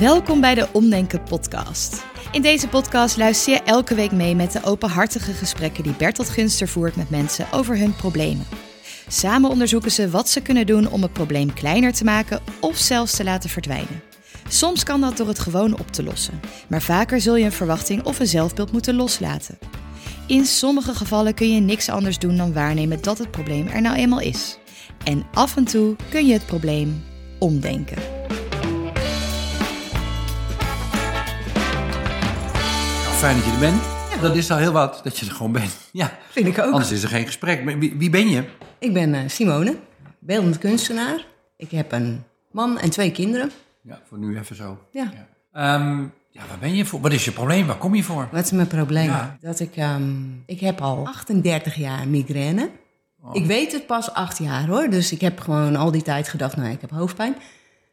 Welkom bij de Omdenken podcast. In deze podcast luister je elke week mee met de openhartige gesprekken die Bertolt Gunster voert met mensen over hun problemen. Samen onderzoeken ze wat ze kunnen doen om het probleem kleiner te maken of zelfs te laten verdwijnen. Soms kan dat door het gewoon op te lossen, maar vaker zul je een verwachting of een zelfbeeld moeten loslaten. In sommige gevallen kun je niks anders doen dan waarnemen dat het probleem er nou eenmaal is. En af en toe kun je het probleem omdenken. Fijn dat je er bent. Dat is al heel wat, dat je er gewoon bent. Ja, Vind ik ook. anders is er geen gesprek. Maar wie, wie ben je? Ik ben eh, Simone, beeldend kunstenaar. Ik heb een man en twee kinderen. Ja, voor nu even zo. Ja. Ja, Ehm, ja waar ben je voor? Wat is je probleem? Waar kom je voor? Wat is mijn probleem? Ja. Dat ik, ehm, ik heb al 38 jaar migraine. Oh. Ik weet het pas acht jaar hoor. Dus ik heb gewoon al die tijd gedacht, nou ik heb hoofdpijn.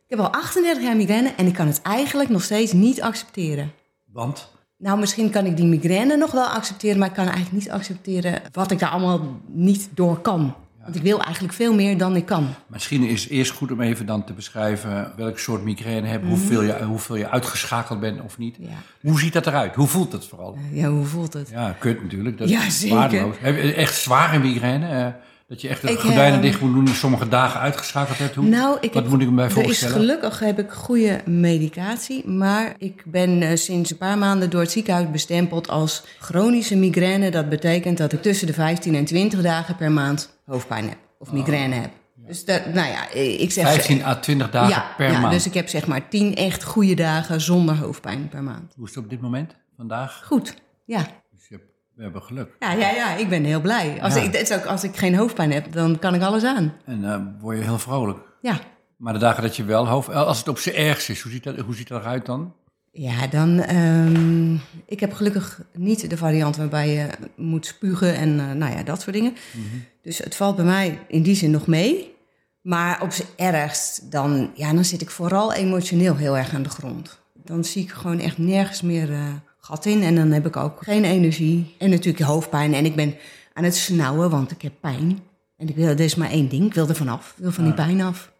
Ik heb al 38 jaar migraine en ik kan het eigenlijk nog steeds niet accepteren. Want? Nou, misschien kan ik die migraine nog wel accepteren, maar ik kan eigenlijk niet accepteren wat ik daar allemaal niet door kan. Want ik wil eigenlijk veel meer dan ik kan. Misschien is het eerst goed om even dan te beschrijven welk soort migraine je hebt, hoeveel, je, hoeveel je uitgeschakeld bent of niet. Mhm. Ja. Hoe ziet dat eruit? Hoe voelt het vooral? Ja, hoe voelt het? Ja, kut natuurlijk. Dat Ja, is zeker. waardeloos. Heb echt zware migraine? Eh, dat je echt de Ik, gordijnen ehm, dicht moet doen en sommige dagen uitgeschakeld hebt? Hoe, Nou, ik wat heb, moet ik me bij er is voorstellen? gelukkig heb ik goede medicatie, maar ik ben eh, sinds een paar maanden door het ziekenhuis bestempeld als chronische migraine. Dat betekent dat ik tussen de 15 en 20 dagen per maand hoofdpijn heb of migraine heb. Dus dat, nou ja, ik zeg 15 à 20 dagen ja, per ja, maand. Dus ik heb zeg maar 10 echt goede dagen zonder hoofdpijn per maand. Hoe is het op dit moment, vandaag? Goed, ja. Dus je hebt- we hebben geluk. Ja, ja, ja, ik ben heel blij. Als, Ja. ik, het is ook, als ik geen hoofdpijn heb, dan kan ik alles aan. En eh word je heel vrolijk. Ja. Maar de dagen dat je wel hoofd... Als het op zijn ergst is, hoe ziet dat, hoe ziet dat eruit dan? Ja, dan. ehm, ik heb gelukkig niet de variant waarbij je moet spugen en eh, nou ja, dat soort dingen. Dus het valt bij mij in die zin nog mee. Maar op zijn ergst, dan, ja, dan zit ik vooral emotioneel heel erg aan de grond. Dan zie ik gewoon echt nergens meer eh, gat in. En dan heb ik ook geen energie. En natuurlijk hoofdpijn. En ik ben aan het snauwen, want ik heb pijn. En ik wil, er is maar één ding, ik wil er vanaf. Ik wil van die pijn af.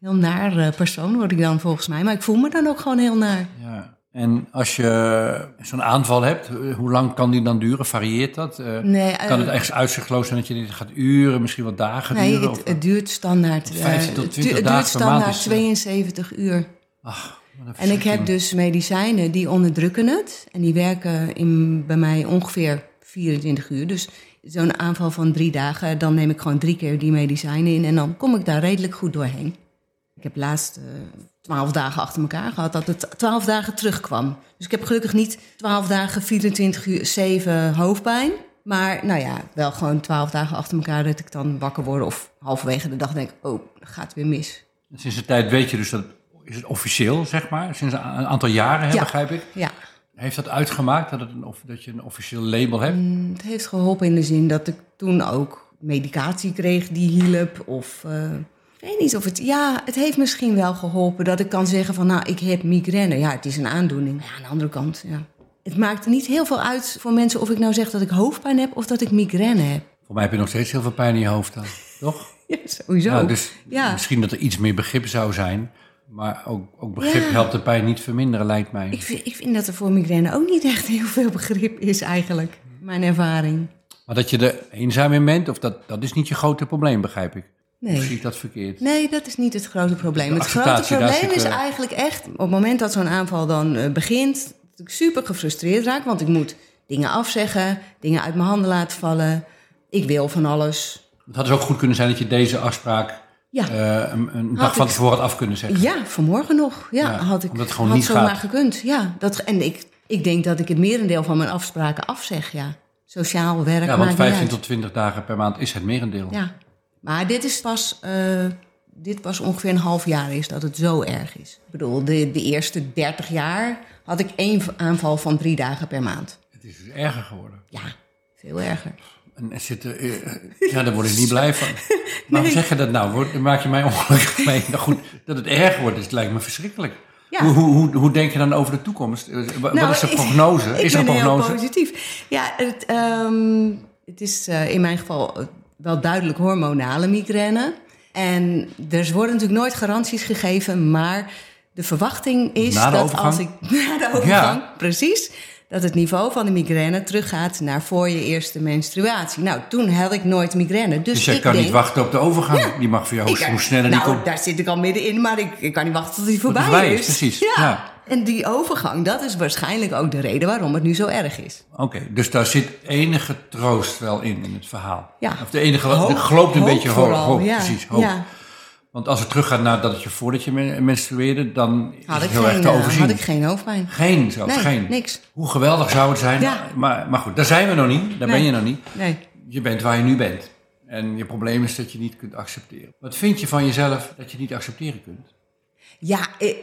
Heel naar eh, persoon word ik dan volgens mij. Maar ik voel me dan ook gewoon heel naar. Ja. En als je zo'n aanval hebt, eh, hoe lang kan die dan duren? Varieert dat? Eh, Nee, kan het echt uitzichtloos zijn dat je dit gaat uren, misschien wat dagen Nee, duren? het, of, het duurt standaard. eh, 15 tot het 20 du- het dagen duurt standaard is, eh, 72 uur. ach, En ik heb dus medicijnen die onderdrukken het. En die werken in, bij mij ongeveer 24 uur. Dus zo'n aanval van drie dagen, dan neem ik gewoon drie keer die medicijnen in. En dan kom ik daar redelijk goed doorheen. Ik heb laatst twaalf dagen achter elkaar gehad dat het twaalf dagen terugkwam. Dus ik heb gelukkig niet twaalf dagen, 24 uur, 7 hoofdpijn. Maar nou ja, wel gewoon twaalf dagen achter elkaar dat ik dan wakker word. Of halverwege de dag denk, oh, dat gaat weer mis. Sinds de tijd weet je dus dat, is het officieel, zeg maar? Sinds een aantal jaren, hè, Ja. begrijp ik. Ja, Heeft dat uitgemaakt, dat, het een, of, dat je een officieel label hebt? het heeft geholpen in de zin dat ik toen ook medicatie kreeg die hielp. Of eh, ik weet niet of het. Ja, het heeft misschien wel geholpen dat ik kan zeggen van nou, ik heb migraine. Ja, het is een aandoening. Maar ja, aan de andere kant, ja. Het maakt niet heel veel uit voor mensen of ik nou zeg dat ik hoofdpijn heb of dat ik migraine heb. Voor mij heb je nog steeds heel veel pijn in je hoofd dan, toch? Ja, sowieso. Ja, dus Ja. misschien dat er iets meer begrip zou zijn. Maar ook, ook begrip Ja. helpt de pijn niet verminderen, lijkt mij. ik, vind, ik vind dat er voor migraine ook niet echt heel veel begrip is eigenlijk. Mijn ervaring. Maar dat je er eenzaam in bent, of dat, dat is niet je grote probleem, begrijp ik. Nee. Of zie ik dat verkeerd? Nee, dat is niet het grote probleem. Het grote probleem is eh, eigenlijk echt... op het moment dat zo'n aanval dan eh, begint... dat ik super gefrustreerd raak, want ik moet dingen afzeggen... dingen uit mijn handen laten vallen. Ik wil van alles. Het had dus ook goed kunnen zijn dat je deze afspraak Ja, eh, een, een dag van tevoren af kunnen zeggen. ja vanmorgen nog. Ja, Ja, had ik omdat het gewoon had niet zomaar gaat. gekund. Ja, dat, en ik, ik denk dat ik het merendeel van mijn afspraken afzeg, ja. Sociaal werk Ja, want niet 15 uit. tot 20 dagen per maand is het merendeel. Ja, maar dit is pas, eh, dit pas ongeveer een half jaar is dat het zo erg is. Ik bedoel, de, de eerste 30 jaar had ik één aanval van drie dagen per maand. Het is dus erger geworden. Ja, veel erger. En er zitten, eh, eh, ja, daar word ik niet blij van. Waarom zeg je dat nou? Word- maak je mij ongelukkig mee. Nou goed, dat het erger wordt, is, lijkt me verschrikkelijk. Ja. Hoe, hoe, hoe, hoe denk je dan over de toekomst? Eh, wa- Nou, Wat is de prognose? Ik is er een prognose? heel positief. Ja, het, ehm, het is in mijn geval wel duidelijk hormonale migraine. En er worden natuurlijk nooit garanties gegeven, maar de verwachting is de dat als ik na de overgang, Ja. precies, dat het niveau van de migraine teruggaat naar voor je eerste menstruatie. Nou, toen had ik nooit migraine. Dus, Dus jij ik kan denk, niet wachten op de overgang. Die mag voor jou hoe sneller die nou, komt. daar zit ik al middenin, maar ik, ik kan niet wachten tot die voorbij, voorbij is, precies. Ja. Ja. En die overgang, dat is waarschijnlijk ook de reden waarom het nu zo erg is. Oké, dus daar zit enige troost wel in, in het verhaal. Ja. Of de enige, Hoop- de geloopt een hoop beetje hoop, vooral, hoop, ja. precies, hoop. Ja. Want als het teruggaat naar dat het je voordat je men- menstrueerde, dan is Had het heel erg geen, te eh, overzien. had ik geen hoofdpijn. Geen, zelfs Nee, geen. niks. Hoe geweldig zou het zijn. Ja. Maar, maar goed, daar zijn we nog niet. Daar ben je nog niet. Nee. Je bent waar je nu bent. En je probleem is dat je niet kunt accepteren. Wat vind je van jezelf dat je niet accepteren kunt? Ja, ik,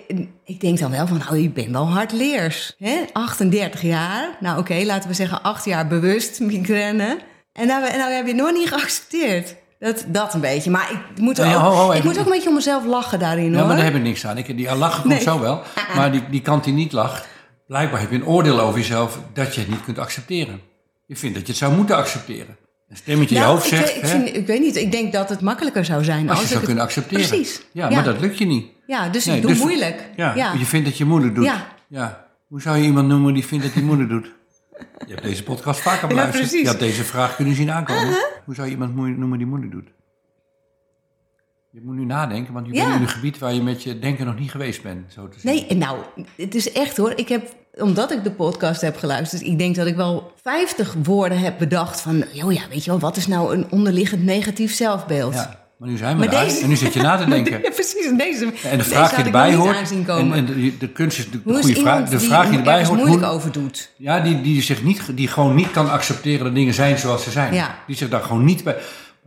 ik denk dan wel van, nou, je bent wel hardleers. Hè? 38 jaar. Nou, oké, laten we zeggen 8 jaar bewust migraine. En nou, nou heb je nog niet geaccepteerd. Dat, dat een beetje. Maar ik moet, Nee, ook, ho, ho, ik moet ook een beetje om mezelf lachen daarin, Ja, hoor. maar daar heb ik niks aan. Ik, die lachen komt Nee. zo wel. Maar die, die kant die niet lacht, blijkbaar heb je een oordeel over jezelf dat je het niet kunt accepteren. Je vindt dat je het zou moeten accepteren. Een stemmetje in je Nou, hoofd ik, zegt, ik, vind- ik weet niet, ik denk dat het makkelijker zou zijn als als, je zou het- kunnen accepteren. Precies. Ja, maar dat lukt je niet. Ja, dus Nee, ik doe dus- moeilijk. Ja, ja. je vindt dat je moeder doet. Ja. Ja. Hoe zou je iemand noemen die vindt dat hij moeder doet? Je hebt deze podcast vaker Ja, beluisterd. precies. je had deze vraag kunnen zien aankomen. Hoe zou je iemand noemen die moeder doet? Je moet nu nadenken, want je Ja. bent in een gebied waar je met je denken nog niet geweest bent. Zo te. Nee, nou, het is echt hoor. Ik heb, omdat ik de podcast heb geluisterd, ik denk dat ik wel 50 woorden heb bedacht van, joh ja, weet je wel, wat is nou een onderliggend negatief zelfbeeld? Ja, maar nu zijn we Maar deze- en nu zit je na te denken. Precies. En deze, En de vraag die erbij hoort, en, de, de kunst is de, is goede vraag. De die vraag die erbij ergens hoort, moeilijk hoe- over doet? ja, die, die, zich niet, die gewoon niet kan accepteren dat dingen zijn zoals ze zijn. Ja. Die zich daar gewoon niet bij...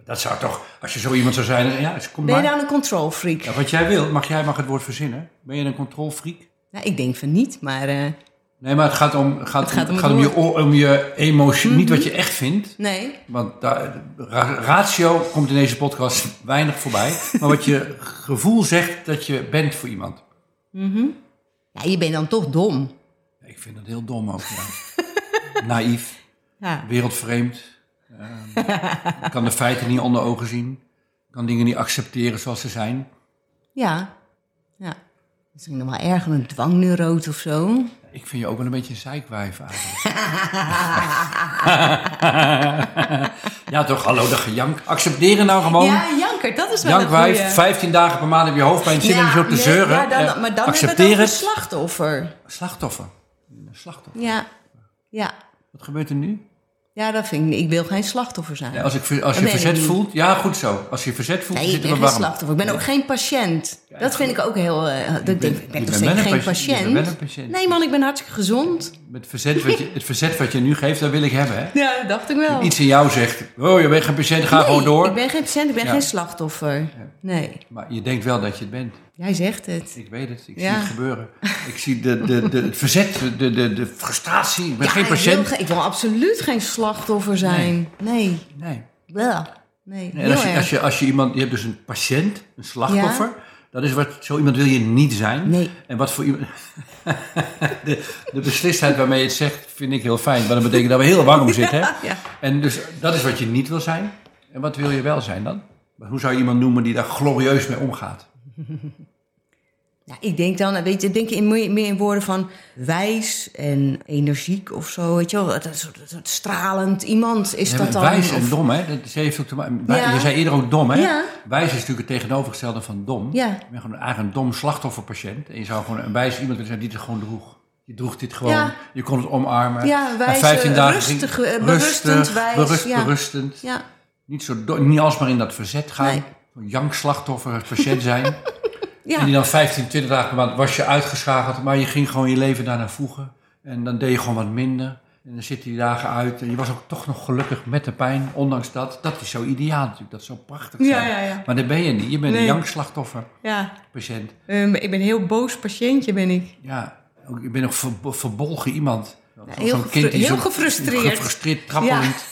Dat zou toch, als je zo iemand zou zijn, ja, dus kom Ben je maar. dan een control freak? Ja, wat jij wil, mag jij mag het woord verzinnen. Ben je een controlfreak? Nou, ik denk van niet, maar eh, Nee, maar het gaat om, gaat, Het gaat om het het gaat om, je. Mhm. om je emotie, niet wat je echt vindt. nee. Want daar, ra- ratio komt in deze podcast weinig voorbij. Maar wat je gevoel zegt dat je bent voor iemand. Ja, je bent dan toch dom. Ik vind dat heel dom ook, ja. Naïef, Ja. wereldvreemd. Ehm, kan de feiten niet onder ogen zien. Kan dingen niet accepteren zoals ze zijn. Ja. ja. Misschien nog wel erger een dwangneuroot of zo. Ik vind je ook wel een beetje een zeikwijf eigenlijk. ja toch, hallo, dat gejank. Accepteren nou gewoon. Ja, janker, dat is wel een Jankwijf, goeie. 15 dagen per maand heb je hoofdpijn, zin om zo te nee, zeuren. Ja, dan, maar dan accepteer het. het over slachtoffer. Slachtoffer. Een Slachtoffer. Ja. Ja. Wat gebeurt er nu? Ja, dat vind ik. Ik wil geen slachtoffer zijn. Ja, als, ik, als je ben verzet voelt, ja goed zo. Als je verzet voelt, nee, ik zitten ben we geen warm. slachtoffer. Ik ben ook geen patiënt. dat vind ik ook heel... eh, dat ik denk, ik ben je toch geen patiënt. Nee man, ik ben hartstikke gezond. Met verzet wat je, het verzet wat je nu geeft, dat wil ik hebben. Hè? Ja, dat dacht ik wel. Iets in jou zegt, oh je bent geen patiënt, ga Nee, gewoon door. ik ben geen patiënt, ik ben Ja. geen slachtoffer. Nee, Maar je denkt wel dat je het bent. jij zegt het. Ik weet het, ik Ja. zie het gebeuren. Ik zie de, de, de, het verzet, de, de, de frustratie. Ik ben geen ik wil patiënt. Ik wil, absoluut geen slachtoffer zijn. Nee. Nee. Wel. Nee, Nee, en als je, als, je, als je iemand, je hebt dus een patiënt, een slachtoffer. Dat is wat, zo iemand wil je niet zijn. Nee. En wat voor iemand. de, de beslistheid waarmee je het zegt, vind ik heel fijn. Want dat betekent dat we heel warm zitten. Hè? ja. En dus dat is wat je niet wil zijn. En wat wil je wel zijn dan? Maar Hoe zou je iemand noemen die daar glorieus mee omgaat? Ja, ik denk dan, weet je, denk in meer, in woorden van wijs en energiek of zo, weet je wel. Dat dat stralend iemand is Ja, dat dan. wijs en of- dom, hè? Dat ze heeft ook te maken. Ja. Je zei eerder ook dom, hè? Ja. Wijs is natuurlijk het tegenovergestelde van dom. Ja. Je bent gewoon eigenlijk een dom slachtofferpatiënt. En je zou gewoon een wijs iemand willen zijn die het gewoon droeg. Je droeg dit gewoon. Ja. Je kon het omarmen. Ja, Na wijs, 15 eh, dagen rustig, ging- berustend, wijs, berust- ja. berustend. Ja, Niet, zo niet alsmaar in dat verzet gaan. Nee. Zo'n jankslachtoffer, patiënt zijn. ja. En die dan 15, 20 dagen per maand was je uitgeschakeld. Maar je ging gewoon je leven daarnaar voegen. En dan deed je gewoon wat minder. En dan zitten die dagen uit. En je was ook toch nog gelukkig met de pijn. Ondanks dat. Dat is zo ideaal natuurlijk. Dat is zo prachtig. Ja, zijn. ja, ja. Maar dat ben je niet. Je bent een jankslachtoffer, ja. patiënt. Ehm, ik ben een heel boos patiëntje, ben ik. Ja, je bent nog ver, verbolgen iemand. Heel zo'n gefru- heel gefrustreerd. Gefrustreerd, trappelend.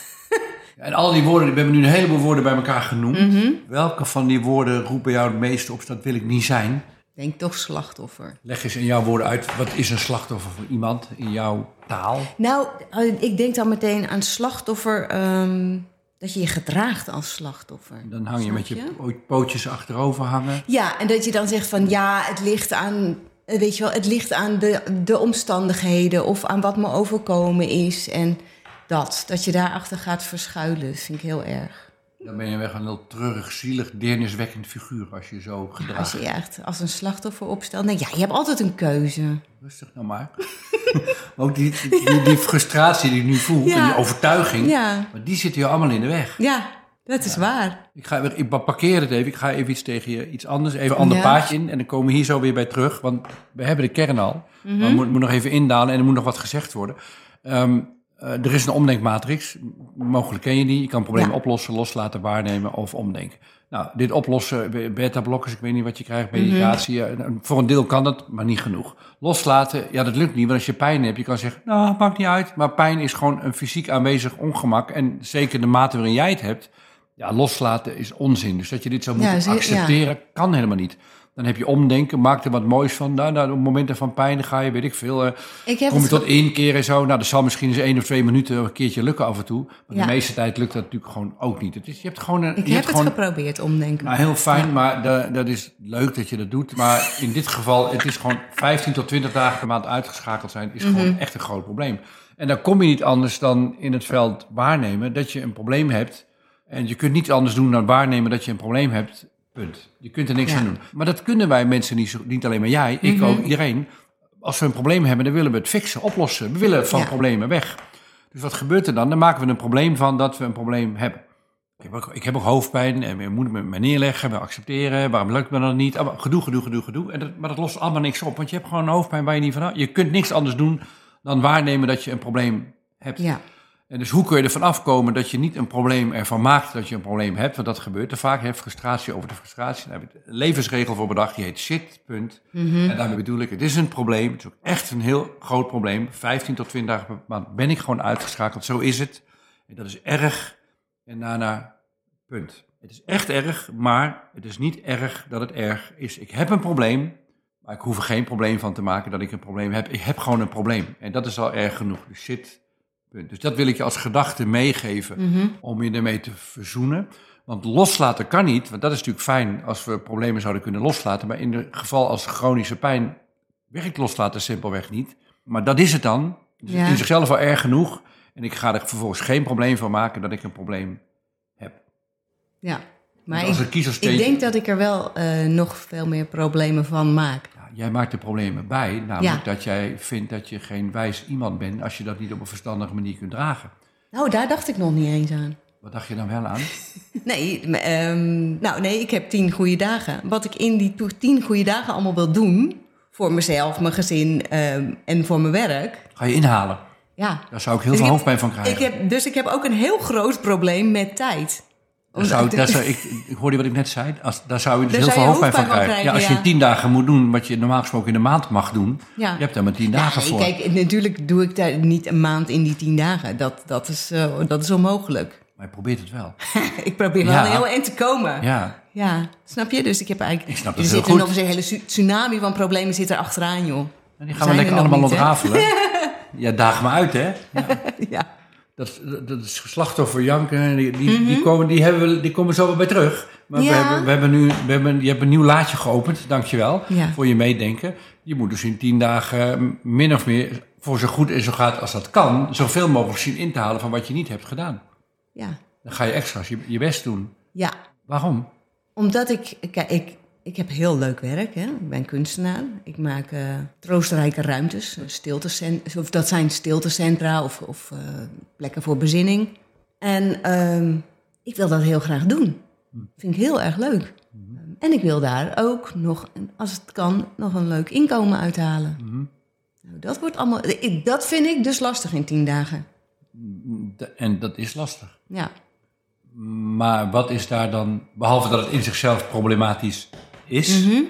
En al die woorden, we hebben nu een heleboel woorden bij elkaar genoemd. Mhm. Welke van die woorden roepen jou het meeste op? Dat wil ik niet zijn. Denk toch slachtoffer. Leg eens in jouw woorden uit, wat is een slachtoffer voor iemand in jouw taal? Nou, eh, ik denk dan meteen aan slachtoffer, ehm, dat je je gedraagt als slachtoffer. Dan hang je met je po- pootjes achterover hangen. Ja, en dat je dan zegt van ja, het ligt aan eh, weet je wel, het ligt aan de, de omstandigheden of aan wat me overkomen is. En dat, dat je daarachter gaat verschuilen, vind ik heel erg. Dan ben je weg een heel treurig, zielig, deerniswekkend figuur als je zo gedraagt. Als je je echt als een slachtoffer opstelt, je, ja, je hebt altijd een keuze. Rustig nou maar. Ook die, die, die frustratie die ik nu voel, Ja. en die overtuiging, Ja, maar die zit je allemaal in de weg. ja dat is waar. Ik, ga, weer- ik parkeer het even, ik ga even iets tegen je, iets anders, even een ander paadje in. En dan komen we hier zo weer bij terug, want we hebben de kern al. Mhm. Maar we moet, moet nog even indalen en er moet nog wat gezegd worden. Eh, er is een omdenkmatrix, mogelijk ken je die. Je kan problemen Ja. oplossen, loslaten, waarnemen of omdenken. Nou, dit oplossen, beta-blokkers, ik weet niet wat je krijgt, Mhm. medicatie. eh, Voor een deel kan dat, maar niet genoeg. Loslaten, ja, dat lukt niet. Want als je pijn hebt, je kan zeggen, nou, maakt niet uit. Maar pijn is gewoon een fysiek aanwezig ongemak. En zeker de mate waarin jij het hebt, ja, loslaten is onzin. Dus dat je dit zou moeten Ja, accepteren, kan helemaal niet. Dan heb je omdenken, maak er wat moois van. Nou, nou, op momenten van pijn ga je, weet ik veel, eh, Ik heb kom je tot één keer en zo. Nou, dat zal misschien eens één of twee minuten een keertje lukken af en toe. Maar Ja. de meeste tijd lukt dat natuurlijk gewoon ook niet. Het is, je hebt gewoon een, Ik je heb hebt het gewoon, geprobeerd omdenken. nou, heel fijn, maar da- dat is leuk dat je dat doet. Maar in dit geval, het is gewoon 15 tot 20 dagen per maand uitgeschakeld zijn, is Mhm. gewoon echt een groot probleem. En dan kom je niet anders dan in het veld waarnemen dat je een probleem hebt. En je kunt niet anders doen dan waarnemen dat je een probleem hebt. Punt. Je kunt er niks Ja. aan doen. Maar dat kunnen wij mensen niet, zo, niet alleen maar jij, ik Mhm. ook, iedereen. Als we een probleem hebben, dan willen we het fixen, oplossen. We willen van Ja. problemen weg. Dus wat gebeurt er dan? Dan maken we een probleem van dat we een probleem hebben. Ik heb ook, ik heb ook hoofdpijn en we moeten me me neerleggen, we accepteren. Waarom lukt me dat niet? Allemaal gedoe, gedoe, gedoe, gedoe. En dat, maar dat lost allemaal niks op, want je hebt gewoon een hoofdpijn waar je niet van Je kunt niks anders doen dan waarnemen dat je een probleem hebt. Ja, En dus hoe kun je ervan afkomen dat je niet een probleem ervan maakt dat je een probleem hebt? Want dat gebeurt er vaak. Hebt frustratie over de frustratie. Daar heb ik een levensregel voor bedacht. Die heet shit, punt. En daarmee bedoel ik, het is een probleem. Het is ook echt een heel groot probleem. 15 tot 20 dagen per maand ben ik gewoon uitgeschakeld. Zo is het. En dat is erg. En daarna, punt. Het is echt erg, maar het is niet erg dat het erg is. Ik heb een probleem, maar ik hoef er geen probleem van te maken dat ik een probleem heb. Ik heb gewoon een probleem. En dat is al erg genoeg. Dus shit, punt. Dus dat wil ik je als gedachte meegeven om je ermee te verzoenen. Want loslaten kan niet, want dat is natuurlijk fijn als we problemen zouden kunnen loslaten. Maar in het geval als chronische pijn werkt loslaten simpelweg niet. Maar dat is het dan. Dus Ja. in zichzelf al erg genoeg. En ik ga er vervolgens geen probleem van maken dat ik een probleem heb. ja. Maar Dus als ik, ik denk dat ik er wel eh, nog veel meer problemen van maak. Jij maakt er problemen bij, namelijk Ja. dat jij vindt dat je geen wijs iemand bent als je dat niet op een verstandige manier kunt dragen. Nou, daar dacht ik nog niet eens aan. Wat dacht je dan wel aan? Nee, ehm, nou nee, ik heb tien goede dagen. Wat ik in die tien goede dagen allemaal wil doen... voor mezelf, mijn gezin ehm, en voor mijn werk... Ga je inhalen? Ja. Daar zou ik heel Dus veel ik hoofdpijn van Ik krijgen. heb, dus ik heb ook een heel groot probleem met tijd. Daar zou, Omdat daar ik- zou, ik, ik hoorde wat ik net zei. Als, daar zou je dus Daar heel zou veel hoofdpijn van hoofdpijn krijgen. van ja, als je tien dagen moet doen wat je normaal gesproken in een maand mag doen. Ja. Je hebt daar maar tien Ja, dagen voor. Kijk, natuurlijk doe ik daar niet een maand in die tien dagen. Dat, dat, is, eh, dat is onmogelijk. Maar je probeert het wel. ik probeer wel een heel eind te komen. Ja. Ja. snap je? Dus ik heb eigenlijk... Ik snap er zit nog eens een hele su- tsunami van problemen zit er achteraan, joh. En die gaan we er lekker allemaal ontrafelen. Ja, daag me uit, hè? ja. Dat, dat, is slachtoffer janken. Die, die, die, komen, die, hebben we, die komen zo wel bij terug. Maar we, Mhm. Hebben, we hebben nu, we hebben, je hebt een nieuw laadje geopend. Dankjewel Ja. voor je meedenken. Je moet dus in tien dagen min of meer, voor zo goed en zo gaat als dat kan, zoveel mogelijk zien in te halen van wat je niet hebt gedaan. Ja. Dan ga je extra's je, je best doen. ja, Waarom? omdat ik... Kijk, ik, ik heb heel leuk werk. Hè? Ik ben kunstenaar. Ik maak eh, troostrijke ruimtes. Stiltecent of dat zijn stiltecentra of, of eh, plekken voor bezinning. En ehm, ik wil dat heel graag doen. Vind ik heel erg leuk. En ik wil daar ook nog, als het kan, nog een leuk inkomen uithalen. Nou, dat wordt allemaal... Dat vind ik dus lastig in tien dagen. En dat is lastig. Ja. Maar wat is daar dan, behalve dat het in zichzelf problematisch is, Mhm.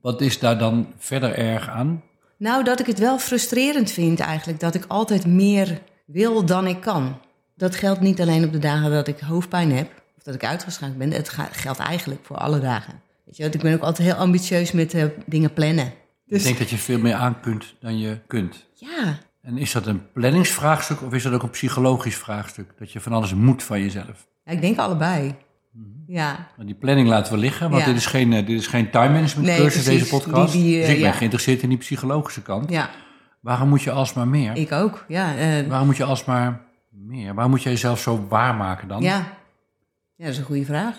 wat is daar dan verder erg aan? Nou, dat ik het wel frustrerend vind eigenlijk. Dat ik altijd meer wil dan ik kan. Dat geldt niet alleen op de dagen dat ik hoofdpijn heb. Of dat ik uitgeschakeld ben. Het geldt eigenlijk voor alle dagen. Weet je, want ik ben ook altijd heel ambitieus met eh, dingen plannen. Ik denk dat je veel meer aan kunt dan je kunt. Ja, En is dat een planningsvraagstuk of is dat ook een psychologisch vraagstuk? Dat je van alles moet van jezelf? Ja, ik denk allebei. Ja, Maar Die planning laten we liggen, want Ja. dit, is geen, eh, dit is geen time management Nee, cursus, deze podcast. Die- die, eh, dus ik ben ja. geïnteresseerd in die psychologische kant. ja, Waarom moet je alsmaar meer? ik ook. Ja, eh, Waarom moet je alsmaar meer? Waarom moet je jezelf zo waarmaken dan? ja. ja, dat is een goede vraag.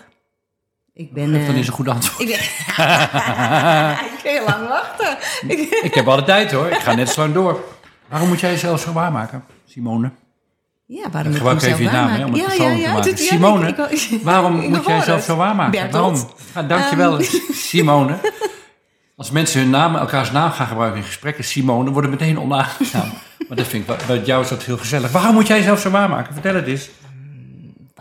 Ik ben... Dan eens een goed antwoord. ik ben... ik kan heel lang wachten. Ik- Ik heb alle tijd hoor, ik ga net zo lang door. Waarom moet jij jezelf zo waarmaken, Simone? Ja, waarom moet ik even je naam hè, om het maken. dit- ja, Simone, ik- ik- waarom ik moet jij het. zo waarmaken? Bertolt. Waarom? Ja, dankjewel, Ehm. Simone. Als mensen hun naam, elkaars naam gaan gebruiken in gesprekken, Simone, wordt het meteen onaangenaam. maar dat vind ik, bij jou is dat heel gezellig. Waarom moet jij jezelf zo waarmaken? Vertel het eens.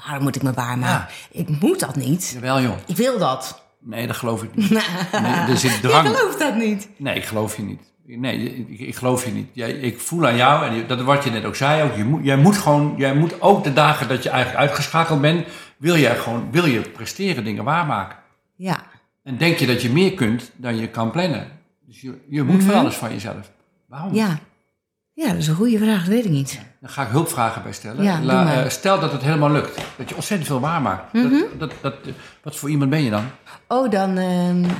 Waarom moet ik me waarmaken? Ik moet dat niet. Jawel joh. Ik wil dat. Nee, dat geloof ik niet. Nee, er zit Ik drang. geloof dat niet. Nee, ik geloof je niet. Nee, ik, ik geloof je niet. Jij, ik voel aan jou, en dat wat je net ook zei, ook, je moet, jij moet gewoon, jij moet ook de dagen dat je eigenlijk uitgeschakeld bent, wil jij gewoon, wil je presteren, dingen waarmaken. Ja. En denk je dat je meer kunt dan je kan plannen. Dus je, je moet van alles van jezelf. Waarom? Ja. Ja, dat is een goede vraag. Dat weet ik niet. Daar ga ik hulpvragen bij stellen. Ja, La-. Mhm. eh, stel dat het helemaal lukt. Dat je ontzettend veel waarmaakt. dat, dat, dat, wat voor iemand ben je dan? Oh, dan...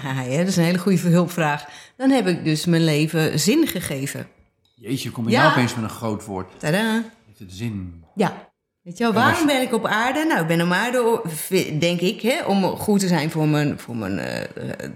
ja, dat is een hele goede hulpvraag. Dan heb ik dus mijn leven zin gegeven. Jeetje, kom je Ja. nou opeens met een groot woord. Tadaa. Heeft het zin? Ja. Weet je wel, waarom ben ik op aarde? Nou, ik ben op aarde, denk ik, hè, om goed te zijn voor mijn, voor mijn eh, eh,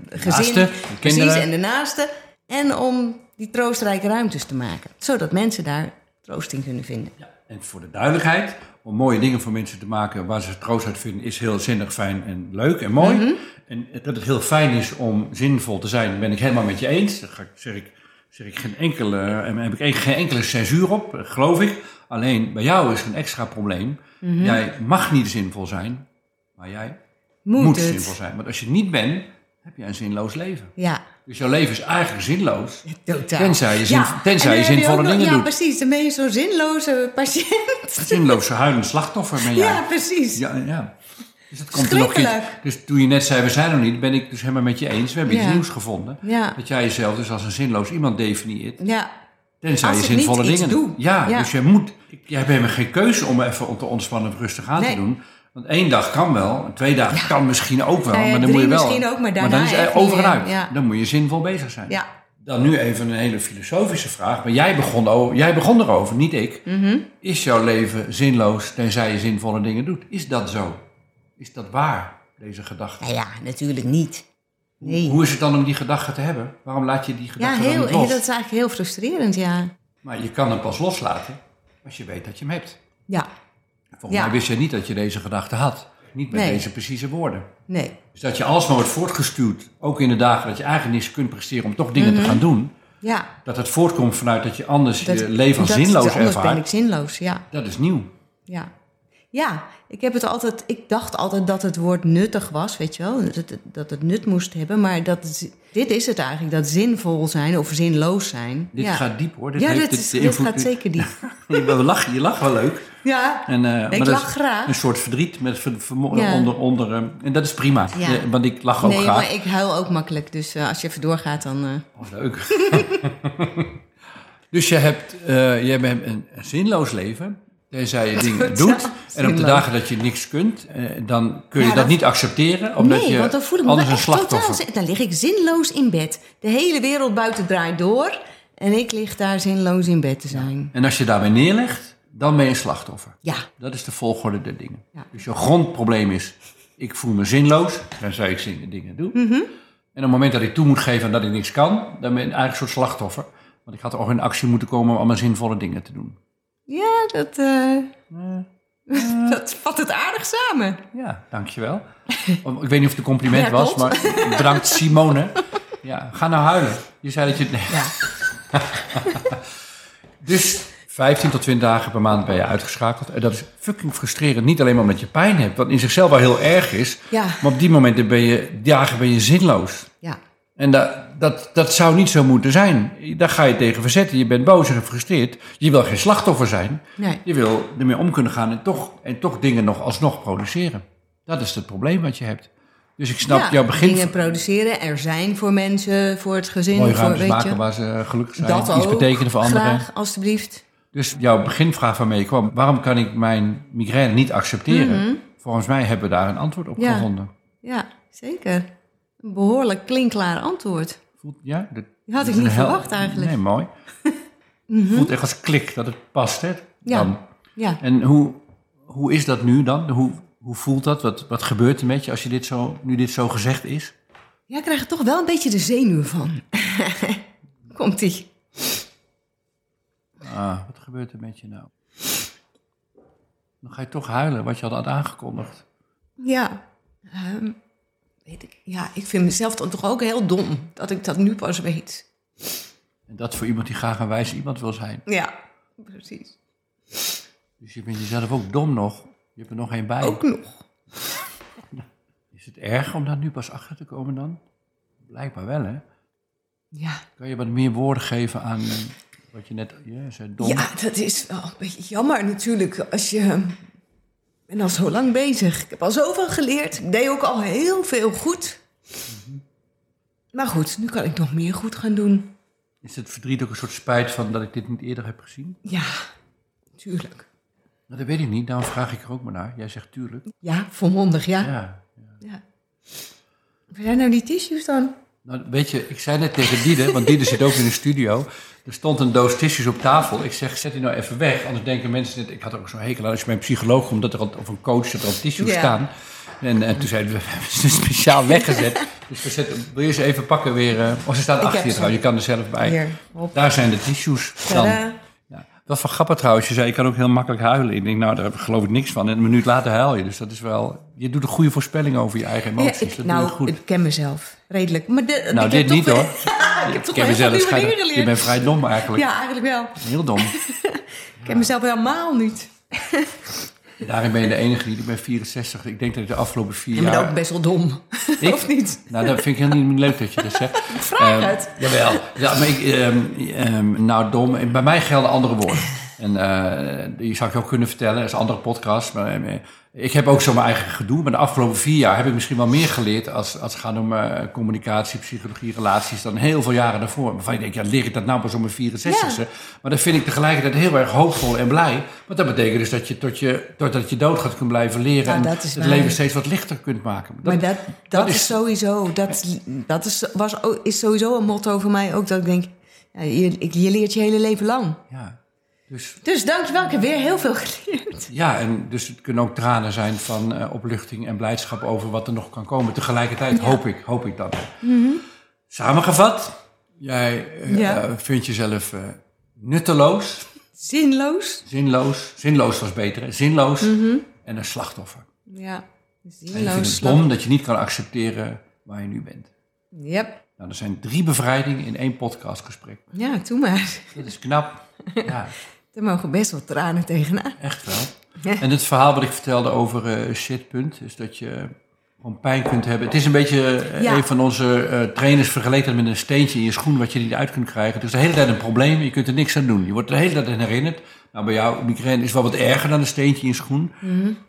gezin. Naasten, de Precies, kinderen. en de naasten. En om die troostrijke ruimtes te maken. Zodat mensen daar troost in kunnen vinden. Ja, en voor de duidelijkheid, om mooie dingen voor mensen te maken waar ze troost uit vinden, is heel zinnig, fijn en leuk en mooi. Mhm. En dat het heel fijn is om zinvol te zijn, ben ik helemaal met je eens. Daar zeg ik, zeg ik geen enkele, en heb ik geen enkele censuur op, dat geloof ik. Alleen bij jou is een extra probleem. Mhm. Jij mag niet zinvol zijn, maar jij Moet, moet zinvol zijn. Want als je het niet bent, heb je een zinloos leven. Ja, Dus jouw leven is eigenlijk zinloos. totaal. Tenzij je zin- tenzij en je dan heb zinvolle nog- dingen ja, doet. precies. Dan ben je zo'n zinloze patiënt. Een zinloze huilend slachtoffer ben jij. Ja, precies. Ja, ja. Dus dat komt er nog. Schrikkelijk. Dus toen je net zei, we zijn er niet, ben ik dus helemaal met je eens. We hebben iets Ja. nieuws gevonden. Ja. Dat jij jezelf dus als een zinloos iemand definieert. Ja, Tenzij Als je niet zinvolle dingen doe. doet. Ja, Ja. dus jij moet. Jij hebt helemaal geen keuze om even om te ontspannen of rustig aan te doen. Want één dag kan wel, twee dagen kan misschien ook wel. Nou ja, maar dan moet je wel. misschien ook, maar daarna dan is er over en uit. ja. Dan moet je zinvol bezig zijn. ja. Dan nu even een hele filosofische vraag. Maar jij begon, o- jij begon erover, niet ik. Mhm. Is jouw leven zinloos tenzij je zinvolle dingen doet? Is dat zo? Is dat waar, deze gedachte? Nou ja, natuurlijk niet. Nee. Hoe is het dan om die gedachte te hebben? Waarom laat je die Ja, gedachte dan heel, niet los? dat is eigenlijk heel frustrerend, ja. Maar je kan hem pas loslaten als je weet dat je hem hebt. Ja, Volgens Ja. mij wist je niet dat je deze gedachte had. Niet met Nee. deze precieze woorden. nee. Dus dat je alsmaar wordt voortgestuurd, ook in de dagen dat je eigenlijk niks kunt presteren om toch dingen te gaan doen. Ja. Dat het voortkomt vanuit dat je anders Mhm. Dat- je leven als zinloos Anders ervaart. ben ik zinloos, ja. Dat is nieuw. Ja. Ja, ik heb het altijd. Ik dacht altijd dat het woord nuttig was, weet je wel. Dat het, dat het nut moest hebben. Maar dat dit is het eigenlijk, dat zinvol zijn of zinloos zijn. Dit ja. gaat diep hoor. Dit ja, heeft dit, is- dit invloed- gaat zeker diep. je, lacht, je lacht wel leuk. Ja, En, eh, ik lach graag. Een soort verdriet met ver- vermo- Ja. onder, onder. eh, en dat is prima. Ja. Eh, want ik lach ook nee, graag. maar ik huil ook makkelijk. Dus als je even doorgaat, dan. eh, Oh, leuk. dus je hebt, je hebt een, zinloos leven. Tenzij je dingen doet. En op de dagen dat je niks kunt, dan kun je Ja, dat, dat- niet accepteren. Omdat nee, je want dan voel ik me anders wel een totaal... slachtoffer zin- Dan lig ik zinloos in bed. De hele wereld buiten draait door. En ik lig daar zinloos in bed te zijn. En als je daarbij neerlegt, dan ben je een slachtoffer. Ja, Dat is de volgorde der dingen. Ja. Dus je grondprobleem is, ik voel me zinloos, tenzij ik zin- dingen doe. Mhm. En op het moment dat ik toe moet geven dat ik niks kan, dan ben ik eigenlijk een soort slachtoffer. Want ik had ook in actie moeten komen om allemaal zinvolle dingen te doen. ja dat, eh, dat vat het aardig samen. Ja, dankjewel. ik weet niet of het een compliment was, maar bedankt Simone. Ja, ga nou huilen. Je zei dat je... Nee. Ja. Dus 15 tot 20 dagen per maand ben je uitgeschakeld. En dat is fucking frustrerend. Niet alleen maar omdat je pijn hebt, wat in zichzelf wel heel erg is. Ja. Maar op die momenten ben je, dagen ben je zinloos. Ja, En dat, dat, dat zou niet zo moeten zijn. Daar ga je tegen verzetten. Je bent boos en gefrustreerd. Je wil geen slachtoffer zijn. nee. Je wil ermee om kunnen gaan en toch, en toch dingen nog alsnog produceren. Dat is het probleem wat je hebt. Dus ik snap ja, jouw begin. dingen produceren, er zijn voor mensen, voor het gezin, Mooie voor, weet maken je. waar ze gelukkig zijn. Dat iets ook, betekenen voor anderen. Graag, alstublieft. Dus jouw beginvraag waarmee je kwam. Waarom kan ik mijn migraine niet accepteren? Mhm. volgens mij hebben we daar een antwoord op Ja. gevonden. Ja, zeker. Een behoorlijk klinkklaar antwoord. Voelt, ja, dat, had ik niet hel- verwacht eigenlijk. Nee, mooi. Voelt echt als klik dat het past, hè? Ja. Dan. Ja. En hoe, hoe is dat nu dan? Hoe, hoe voelt dat? Wat, wat gebeurt er met je als je dit zo, nu dit zo gezegd is? Ja, ik krijg er toch wel een beetje de zenuw van. Komt-ie. Ah, wat gebeurt er met je nou? Dan ga je toch huilen, wat je al had aangekondigd. Ja. Ehm, weet ik. Ja, ik vind mezelf dan toch ook heel dom dat ik dat nu pas weet. En dat voor iemand die graag een wijze iemand wil zijn. Ja, precies. Dus je bent jezelf ook dom nog. Je hebt er nog geen bij. Ook nog. Is het erg om daar nu pas achter te komen dan? Blijkbaar wel, hè? Ja. Kan je wat meer woorden geven aan eh, wat je net ja, zei? Dom. ja, dat is wel een beetje jammer natuurlijk als je... Ik ben al zo lang bezig. Ik heb al zoveel geleerd. Ik deed ook al heel veel goed. Maar goed, nu kan ik nog meer goed gaan doen. Is het verdriet ook een soort spijt van dat ik dit niet eerder heb gezien? Ja, tuurlijk. Nou, dat weet ik niet, daarom vraag ik er ook maar naar. Jij zegt tuurlijk. Ja, volmondig, ja. Ja. ja. Waar zijn nou die tissues dan? Nou, weet je, ik zei net tegen Diede, want Diede zit ook in de studio. Er stond een doos tissues op tafel. Ik zeg, zet die nou even weg. Anders denken mensen, net, ik had ook zo'n hekel aan als je bij een psycholoog komt, dat er al, of een coach, dat er al tissues staan. En, en toen zeiden we, we hebben ze speciaal weggezet. Dus we zetten, wil je ze even pakken weer? of ze staan heb achter je trouwens, je kan er zelf bij. Hier. Daar zijn de tissues dan. Ja. Wat van grappig trouwens, je zei, ik kan ook heel makkelijk huilen. Ik denk, nou, daar geloof ik niks van. En een minuut later huil je. Dus dat is wel, je doet een goede voorspelling over je eigen Ja, emoties. ik, dat nou, goed. ik ken mezelf redelijk. Maar de, nou, ik dit niet hoor. ik heb toch ken mezelf manier Je geleerd. bent vrij dom eigenlijk. Ja, eigenlijk wel. Heel dom. Ik ken mezelf helemaal niet. Daarin ben je de enige die, ik ben 64. Ik denk dat ik de afgelopen vier Je bent jaar... ook best wel dom. Ik? of niet? Nou, dat vind ik helemaal niet leuk dat je dat zegt. Vraag Ehm, het. Jawel. Ja, maar ik, ehm, ehm, nou, dom. Bij mij gelden andere woorden. En eh, die zou ik je ook kunnen vertellen. Dat is een andere podcast. Maar, eh, ik heb ook zo mijn eigen gedoe. Maar de afgelopen vier jaar heb ik misschien wel meer geleerd... als, als het gaat om eh, communicatie, psychologie, relaties... dan heel veel jaren daarvoor. Waarvan ik denk, ja, leer ik dat nou pas om mijn 64ste? Maar dat vind ik tegelijkertijd heel erg hoopvol en blij. Want dat betekent dus dat je tot je, totdat je dood gaat kunt blijven leren... Nou, en dat het waar. leven steeds wat lichter kunt maken. maar dat, dat, dat is, is- sowieso, dat, dat is, was, is sowieso een motto voor mij ook. Dat ik denk, ja, je, je leert je hele leven lang. Ja, dus... Dus dankjewel, ik heb weer heel veel geleerd. Ja, en dus het kunnen ook tranen zijn van eh, opluchting en blijdschap over wat er nog kan komen. Tegelijkertijd hoop ik, hoop ik dat. Samengevat, jij eh, Mhm. Ja. eh, vindt jezelf eh, nutteloos, Zinloos. zinloos. Zinloos was beter, hè? zinloos Mhm. en een slachtoffer. Ja, En je vindt zinloos. het dom dat je niet kan accepteren waar je nu bent. Yep. Nou, er zijn drie bevrijdingen in één podcastgesprek. Ja, doe maar. Dat is knap. Ja, Er mogen best wel tranen tegenaan. echt wel. En het verhaal wat ik vertelde over eh shitpunt, is dat je gewoon pijn kunt hebben. Het is een beetje, eh, Ja. een van onze eh, trainers vergeleken dat met een steentje in je schoen wat je niet uit kunt krijgen. Het is de hele tijd een probleem, je kunt er niks aan doen. Je wordt de hele tijd aan herinnerd. Nou, bij jou, migraine is wel wat erger dan een steentje in je schoen.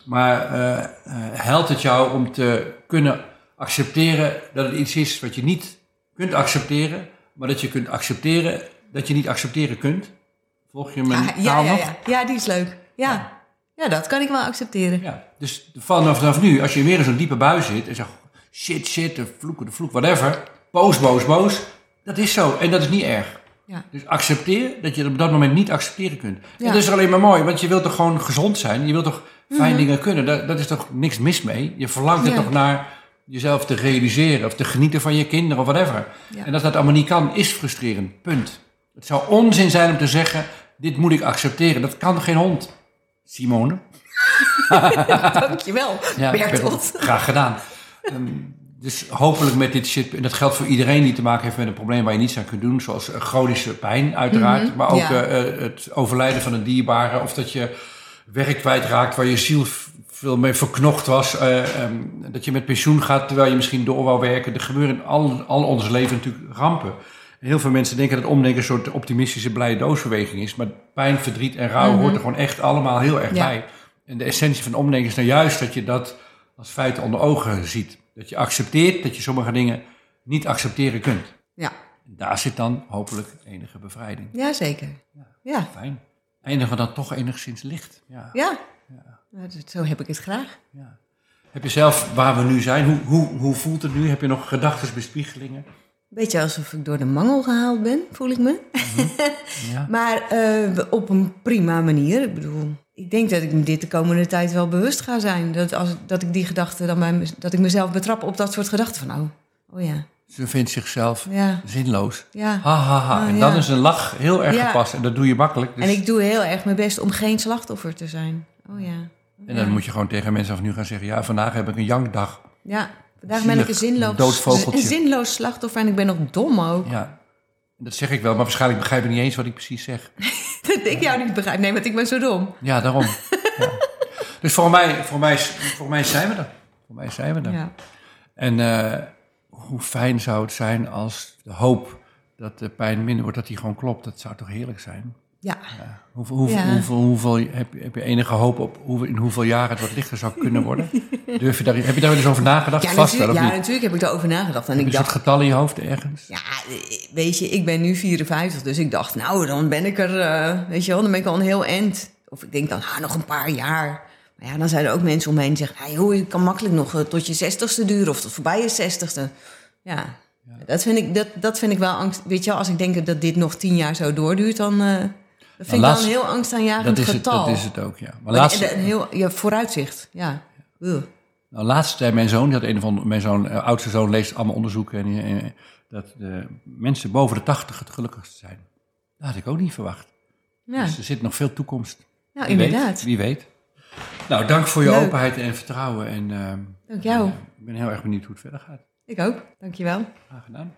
Maar eh, eh, helpt het jou om te kunnen accepteren dat het iets is wat je niet kunt accepteren, maar dat je kunt accepteren dat je niet accepteren kunt? Volg je mijn Ah, ja, ja, nog? ja. ja, die is leuk. Ja. ja, dat kan ik wel accepteren. Ja, dus vanaf, vanaf nu, als je weer in zo'n diepe bui zit en zegt shit, shit, de vloek, de vloek, whatever. Boos, boos, boos. Dat is zo en dat is niet erg. Ja. Dus accepteer dat je het op dat moment niet accepteren kunt. Ja. En dat is alleen maar mooi, want je wilt toch gewoon gezond zijn. Je wilt toch fijn Mhm. dingen kunnen. Dat, dat is toch niks mis mee. Je verlangt er toch naar jezelf te realiseren of te genieten van je kinderen of whatever. En dat dat allemaal niet kan, is frustrerend. Punt. Het zou onzin zijn om te zeggen, dit moet ik accepteren. Dat kan geen hond. Simone. Dankjewel, Ja, Bertolt. Graag gedaan. Ehm, dus hopelijk met dit shit, en dat geldt voor iedereen die te maken heeft met een probleem waar je niets aan kunt doen, zoals eh, chronische pijn uiteraard, maar ook ja. eh, eh, het overlijden van een dierbare, of dat je werk kwijtraakt waar je ziel veel mee verknocht was, eh, ehm, dat je met pensioen gaat terwijl je misschien door wou werken. Er gebeuren in al, al ons leven natuurlijk rampen. Heel veel mensen denken dat omdenken een soort optimistische blije doosbeweging is, maar pijn, verdriet en rouw hoort er gewoon echt allemaal heel erg Ja. bij. En de essentie van omdenken is nou juist dat je dat als feit onder ogen ziet. Dat je accepteert dat je sommige dingen niet accepteren kunt. Ja. Daar zit dan hopelijk enige bevrijding. ja, zeker. Ja, Fijn. Eindigen dan toch enigszins licht. Ja. ja. Dat- Zo heb ik het graag. ja. Heb je zelf, waar we nu zijn, hoe, hoe, hoe voelt het nu? Heb je nog gedachtensbespiegelingen? Beetje alsof ik door de mangel gehaald ben, voel ik me. Ja. Maar eh, op een prima manier. Ik bedoel, ik denk dat ik me dit de komende tijd wel bewust ga zijn. Dat, als, dat ik die gedachten dan bij me- dat ik mezelf betrap op dat soort gedachten van, oh, oh ja, Ze vindt zichzelf ja, zinloos. ja. Ha, ha, ha. Ah, en ja. dan is een lach heel erg gepast. En dat doe je makkelijk. Dus, En ik doe heel erg mijn best om geen slachtoffer te zijn. Oh ja. en dan moet je gewoon tegen mensen van nu gaan zeggen... ja, vandaag heb ik een jankdag. Ja, vandaag ben ik een zinloos, een zinloos slachtoffer en ik ben nog dom ook. Ja, dat zeg ik wel. Maar waarschijnlijk begrijp je niet eens wat ik precies zeg. Dat ik jou niet begrijp. Nee, want ik ben zo dom. Ja, daarom. ja. Dus voor mij, voor, mij, voor mij zijn we er. Voor mij zijn we er. Ja. En eh, hoe fijn zou het zijn als de hoop dat de pijn minder wordt, dat die gewoon klopt. Dat zou toch heerlijk zijn? Ja. Ja. Hoeveel, hoeveel, Ja. hoeveel, hoeveel, heb, je- heb je enige hoop op hoe, in hoeveel jaren het wat lichter zou kunnen worden? Durf je daar, heb je daar wel eens over nagedacht? Ja, Vast natuurlijk, ja, natuurlijk heb ik erover nagedacht. En Heb ik dacht, getal in je hoofd ergens? ja, weet je, ik ben nu 54, dus ik dacht, nou, dan ben ik er, eh, weet je wel, dan ben ik al een heel end. Of ik denk dan, ah, nog een paar jaar. Maar ja, dan zijn er ook mensen omheen die zeggen, hey, joh, het kan makkelijk nog eh, tot je zestigste duren of tot voorbij je zestigste. Ja, Dat, vind ik, dat, dat vind ik wel angst. Weet je wel, als ik denk dat dit nog tien jaar zo doorduurt, dan eh, dat vind ik wel een heel angstaanjagend Dat is, het, getal. dat is het ook, ja. Maar laatst, een heel ja, vooruitzicht, ja. Ugh. nou, laatst zei mijn zoon, die had een van mijn zoon, eh, oudste zoon leest allemaal onderzoeken en, eh, dat de mensen boven de 80 het gelukkigst zijn. Dat had ik ook niet verwacht. Ja, Dus er zit nog veel toekomst. nou Wie inderdaad. Weet, wie weet. Nou, dank voor je Leuk. openheid en vertrouwen. En ehm, Dank jou. ik ben heel erg benieuwd hoe het verder gaat. Ik ook, dankjewel. Graag gedaan.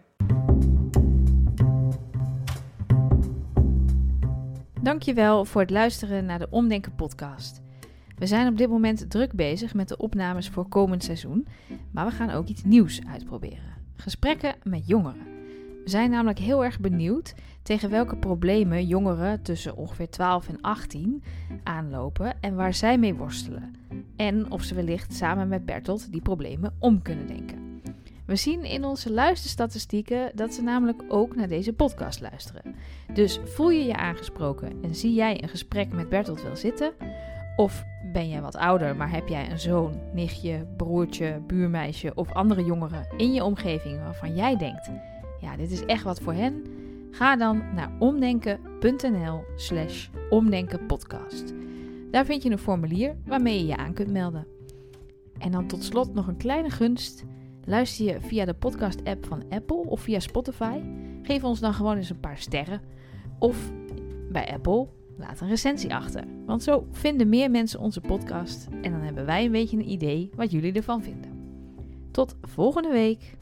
Dankjewel voor het luisteren naar de Omdenken podcast. We zijn op dit moment druk bezig met de opnames voor komend seizoen, maar we gaan ook iets nieuws uitproberen. Gesprekken met jongeren. We zijn namelijk heel erg benieuwd tegen welke problemen jongeren tussen ongeveer 12 en 18 aanlopen en waar zij mee worstelen. En of ze wellicht samen met Bertolt die problemen om kunnen denken. We zien in onze luisterstatistieken dat ze namelijk ook naar deze podcast luisteren. Dus voel je je aangesproken en zie jij een gesprek met Bertolt wel zitten? Of ben jij wat ouder, maar heb jij een zoon, nichtje, broertje, buurmeisje of andere jongeren in je omgeving waarvan jij denkt: ja, dit is echt wat voor hen? Ga dan naar omdenken.nl/slash omdenkenpodcast. Daar vind je een formulier waarmee je je aan kunt melden. En dan tot slot nog een kleine gunst. Luister je via de podcast-app van Apple of via Spotify? Geef ons dan gewoon eens een paar sterren. Of bij Apple, laat een recensie achter. Want zo vinden meer mensen onze podcast en dan hebben wij een beetje een idee wat jullie ervan vinden. Tot volgende week.